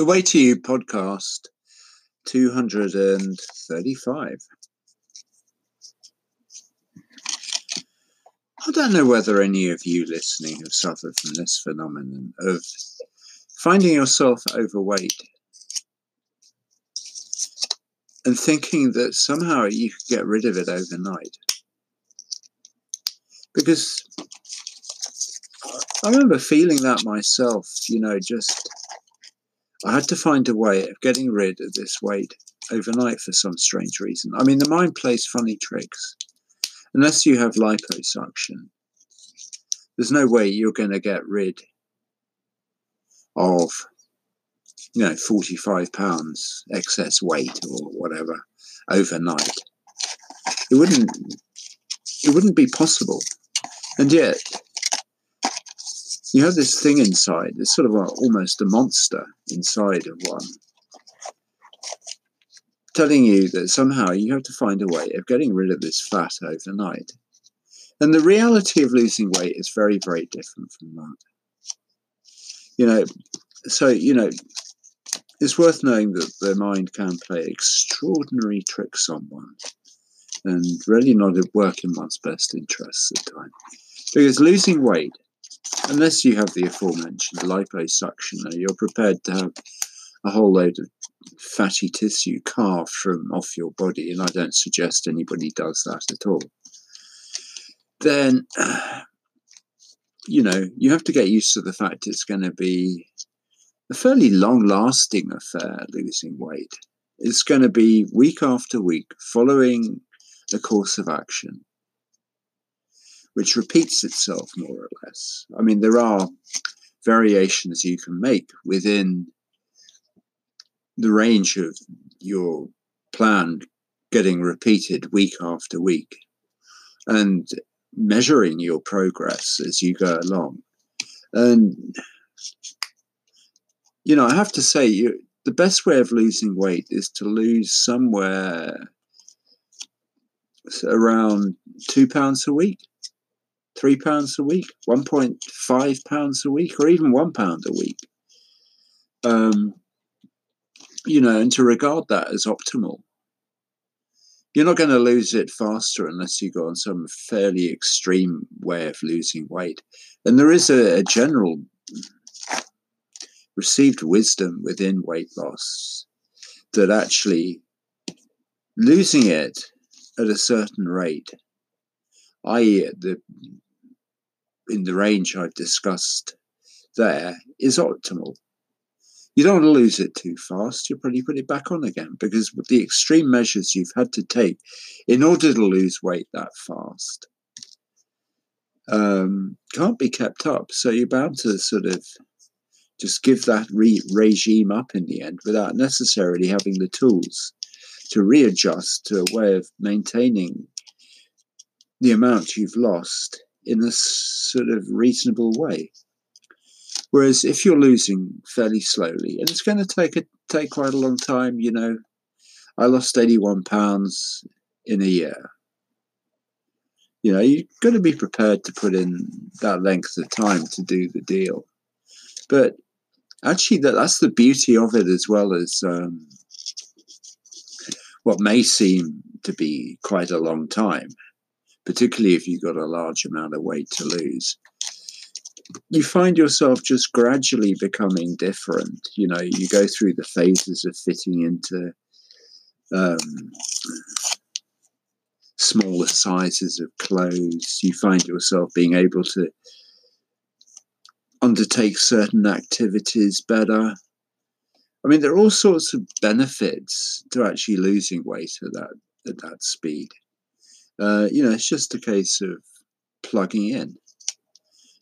The Way to You podcast 235. I don't know whether any of you listening have suffered from this phenomenon of finding yourself overweight and thinking that somehow you could get rid of it overnight. Because I remember feeling that myself, you know, just I had to find a way of getting rid of this weight overnight for some strange reason. I mean, the mind plays funny tricks. Unless you have liposuction, there's no way you're going to get rid of, you know, 45 pounds excess weight or whatever overnight. It wouldn't, it wouldn't be possible. And yet, you have this thing inside, it's sort of almost a monster inside of one, telling you that somehow you have to find a way of getting rid of this fat overnight. And the reality of losing weight is very, very different from that. You know, so, you know, it's worth knowing that the mind can play extraordinary tricks on one and really not work in one's best interests at times. Because losing weight unless you have the aforementioned liposuction, you're prepared to have a whole load of fatty tissue carved from off your body, and I don't suggest anybody does that at all. Then, you know, you have to get used to the fact it's going to be a fairly long lasting affair, losing weight. It's going to be week after week following a course of action which repeats itself more or less. I mean, there are variations you can make within the range of your plan getting repeated week after week and measuring your progress as you go along. And, you know, I have to say, you, the best way of losing weight is to lose somewhere around two pounds a week three pounds a week, 1.5 pounds a week, or even one pound a week. Um, you know, and to regard that as optimal. You're not going to lose it faster unless you go on some fairly extreme way of losing weight. And there is a, a general received wisdom within weight loss that actually losing it at a certain rate, i.e., the in the range I've discussed there is optimal. You don't want to lose it too fast. You'll probably put it back on again because the extreme measures you've had to take in order to lose weight that fast um, can't be kept up. So you're bound to sort of just give that re- regime up in the end without necessarily having the tools to readjust to a way of maintaining the amount you've lost in a sort of reasonable way. Whereas if you're losing fairly slowly, and it's going to take a, take quite a long time, you know, I lost 81 pounds in a year. You know, you've got to be prepared to put in that length of time to do the deal. But actually, that, that's the beauty of it, as well as um, what may seem to be quite a long time particularly if you've got a large amount of weight to lose, you find yourself just gradually becoming different. You know, you go through the phases of fitting into um, smaller sizes of clothes. You find yourself being able to undertake certain activities better. I mean, there are all sorts of benefits to actually losing weight at that at that speed. Uh, you know, it's just a case of plugging in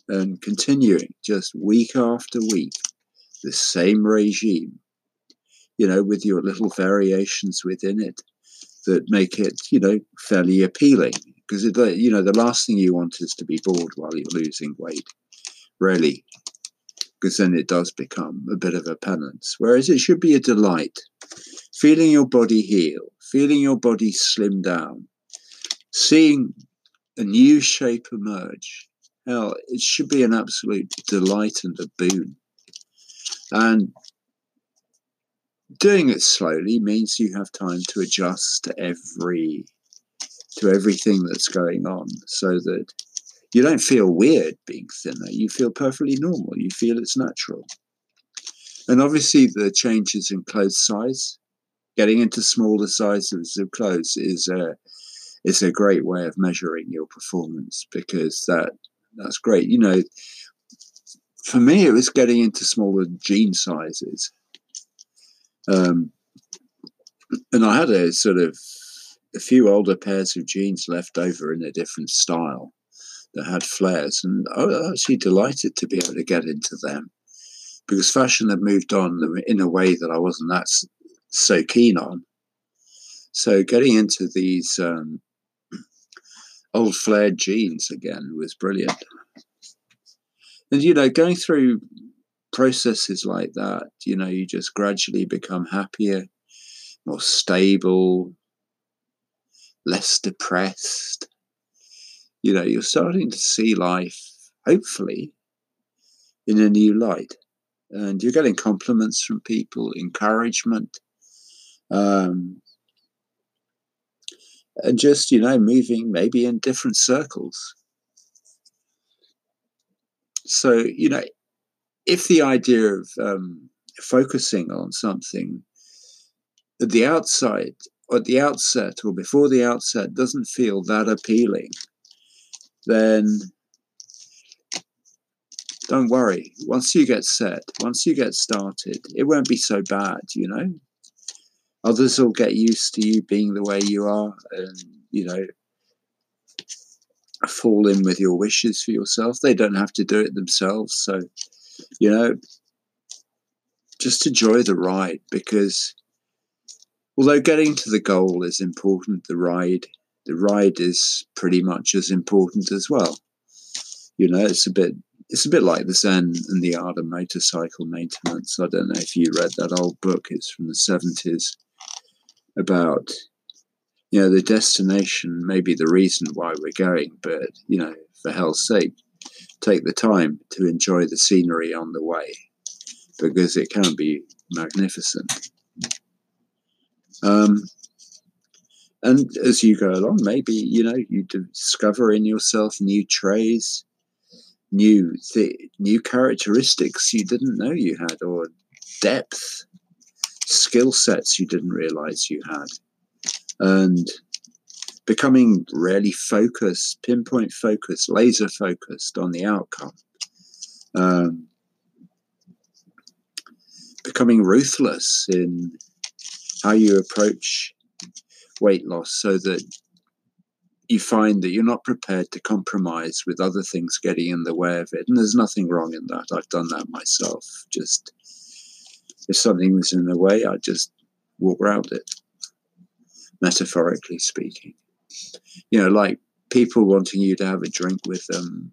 and continuing just week after week, the same regime, you know, with your little variations within it that make it, you know, fairly appealing. Because, you know, the last thing you want is to be bored while you're losing weight, really, because then it does become a bit of a penance. Whereas it should be a delight. Feeling your body heal, feeling your body slim down, seeing a new shape emerge, hell, it should be an absolute delight and a boon. And doing it slowly means you have time to adjust to every to everything that's going on so that you don't feel weird being thinner. You feel perfectly normal. You feel it's natural. And obviously the changes in clothes size getting into smaller sizes of clothes is a is a great way of measuring your performance because that that's great you know for me it was getting into smaller jean sizes um, and I had a sort of a few older pairs of jeans left over in a different style that had flares, and I was actually delighted to be able to get into them because fashion had moved on in a way that I wasn't that so keen on. So getting into these um, old flared jeans again was brilliant. And you know, going through processes like that, you know, you just gradually become happier, more stable, less depressed. You know, you're starting to see life, hopefully, in a new light. And you're getting compliments from people, encouragement, um, and just, you know, moving maybe in different circles. So, you know, if the idea of um, focusing on something at the outside, at the outset, or before the outset, doesn't feel that appealing, then don't worry. Once you get set, once you get started, it won't be so bad, you know. Others will get used to you being the way you are and, you know, fall in with your wishes for yourself. They don't have to do it themselves. So you know, just enjoy the ride because although getting to the goal is important, the ride, the ride is pretty much as important as well. You know, it's a bit it's a bit like the Zen and the art of motorcycle maintenance. I don't know if you read that old book, it's from the 70s about you know the destination may be the reason why we're going, but you know, for hell's sake, take the time to enjoy the scenery on the way because it can be magnificent. Um, and as you go along, maybe you know you discover in yourself new traits, new th- new characteristics you didn't know you had, or depth, skill sets you didn't realize you had, and becoming really focused, pinpoint focused, laser focused on the outcome. Um, becoming ruthless in how you approach weight loss so that you find that you're not prepared to compromise with other things getting in the way of it. And there's nothing wrong in that. I've done that myself. Just if something was in the way, I'd just walk around it, metaphorically speaking you know, like people wanting you to have a drink with them,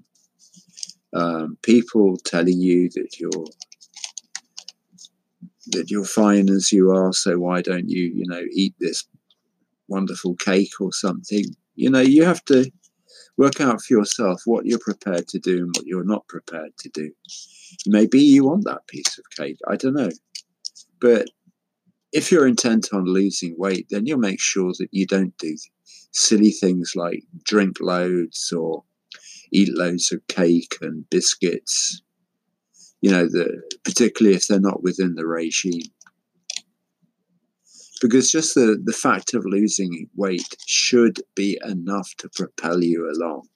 um, people telling you that you're that you're fine as you are, so why don't you, you know, eat this wonderful cake or something? You know, you have to work out for yourself what you're prepared to do and what you're not prepared to do. Maybe you want that piece of cake, I don't know. But if you're intent on losing weight, then you'll make sure that you don't do silly things like drink loads or eat loads of cake and biscuits, you know, the, particularly if they're not within the regime. Because just the, the fact of losing weight should be enough to propel you along.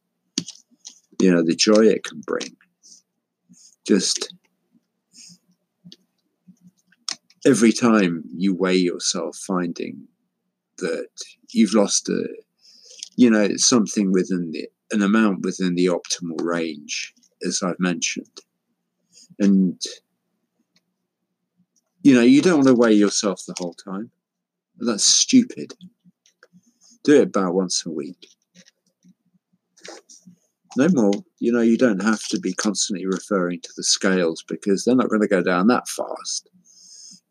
You know, the joy it can bring. Just every time you weigh yourself, finding that you've lost a, you know, something within the, an amount within the optimal range, as I've mentioned. And, you know, you don't want to weigh yourself the whole time. That's stupid. Do it about once a week. No more. You know, you don't have to be constantly referring to the scales because they're not going to go down that fast.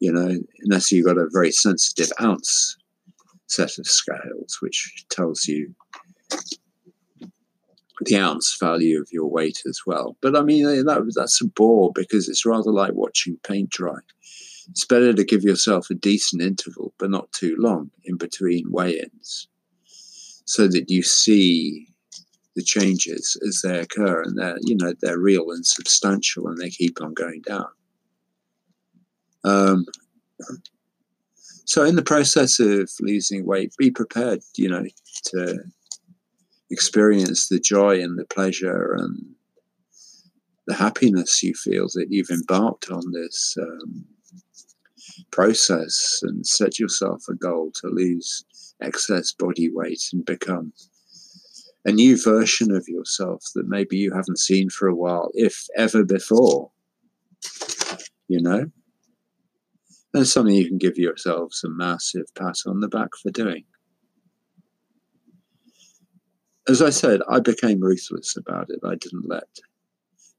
You know, unless you've got a very sensitive ounce set of scales, which tells you the ounce value of your weight as well. But I mean, that, that's a bore because it's rather like watching paint dry. it's better to give yourself a decent interval, but not too long in between weigh ins, so that you see the changes as they occur and they're, you know, they're real and substantial and they keep on going down. Um, so, in the process of losing weight, be prepared, you know, to experience the joy and the pleasure and the happiness you feel that you've embarked on this um, process and set yourself a goal to lose excess body weight and become a new version of yourself that maybe you haven't seen for a while, if ever before. You know? And something you can give yourselves a massive pat on the back for doing. As I said, I became ruthless about it. I didn't let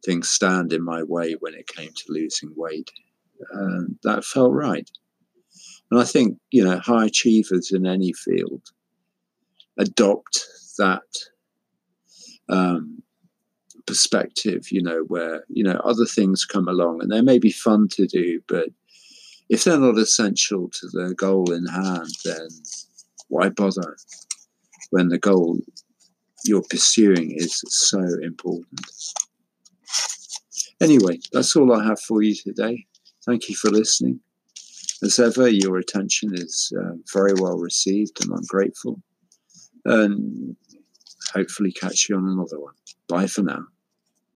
things stand in my way when it came to losing weight. And that felt right. And I think, you know, high achievers in any field adopt that um, perspective, you know, where, you know, other things come along and they may be fun to do, but if they're not essential to the goal in hand, then why bother when the goal you're pursuing is so important? Anyway, that's all I have for you today. Thank you for listening. As ever, your attention is uh, very well received, and I'm grateful. And hopefully, catch you on another one. Bye for now.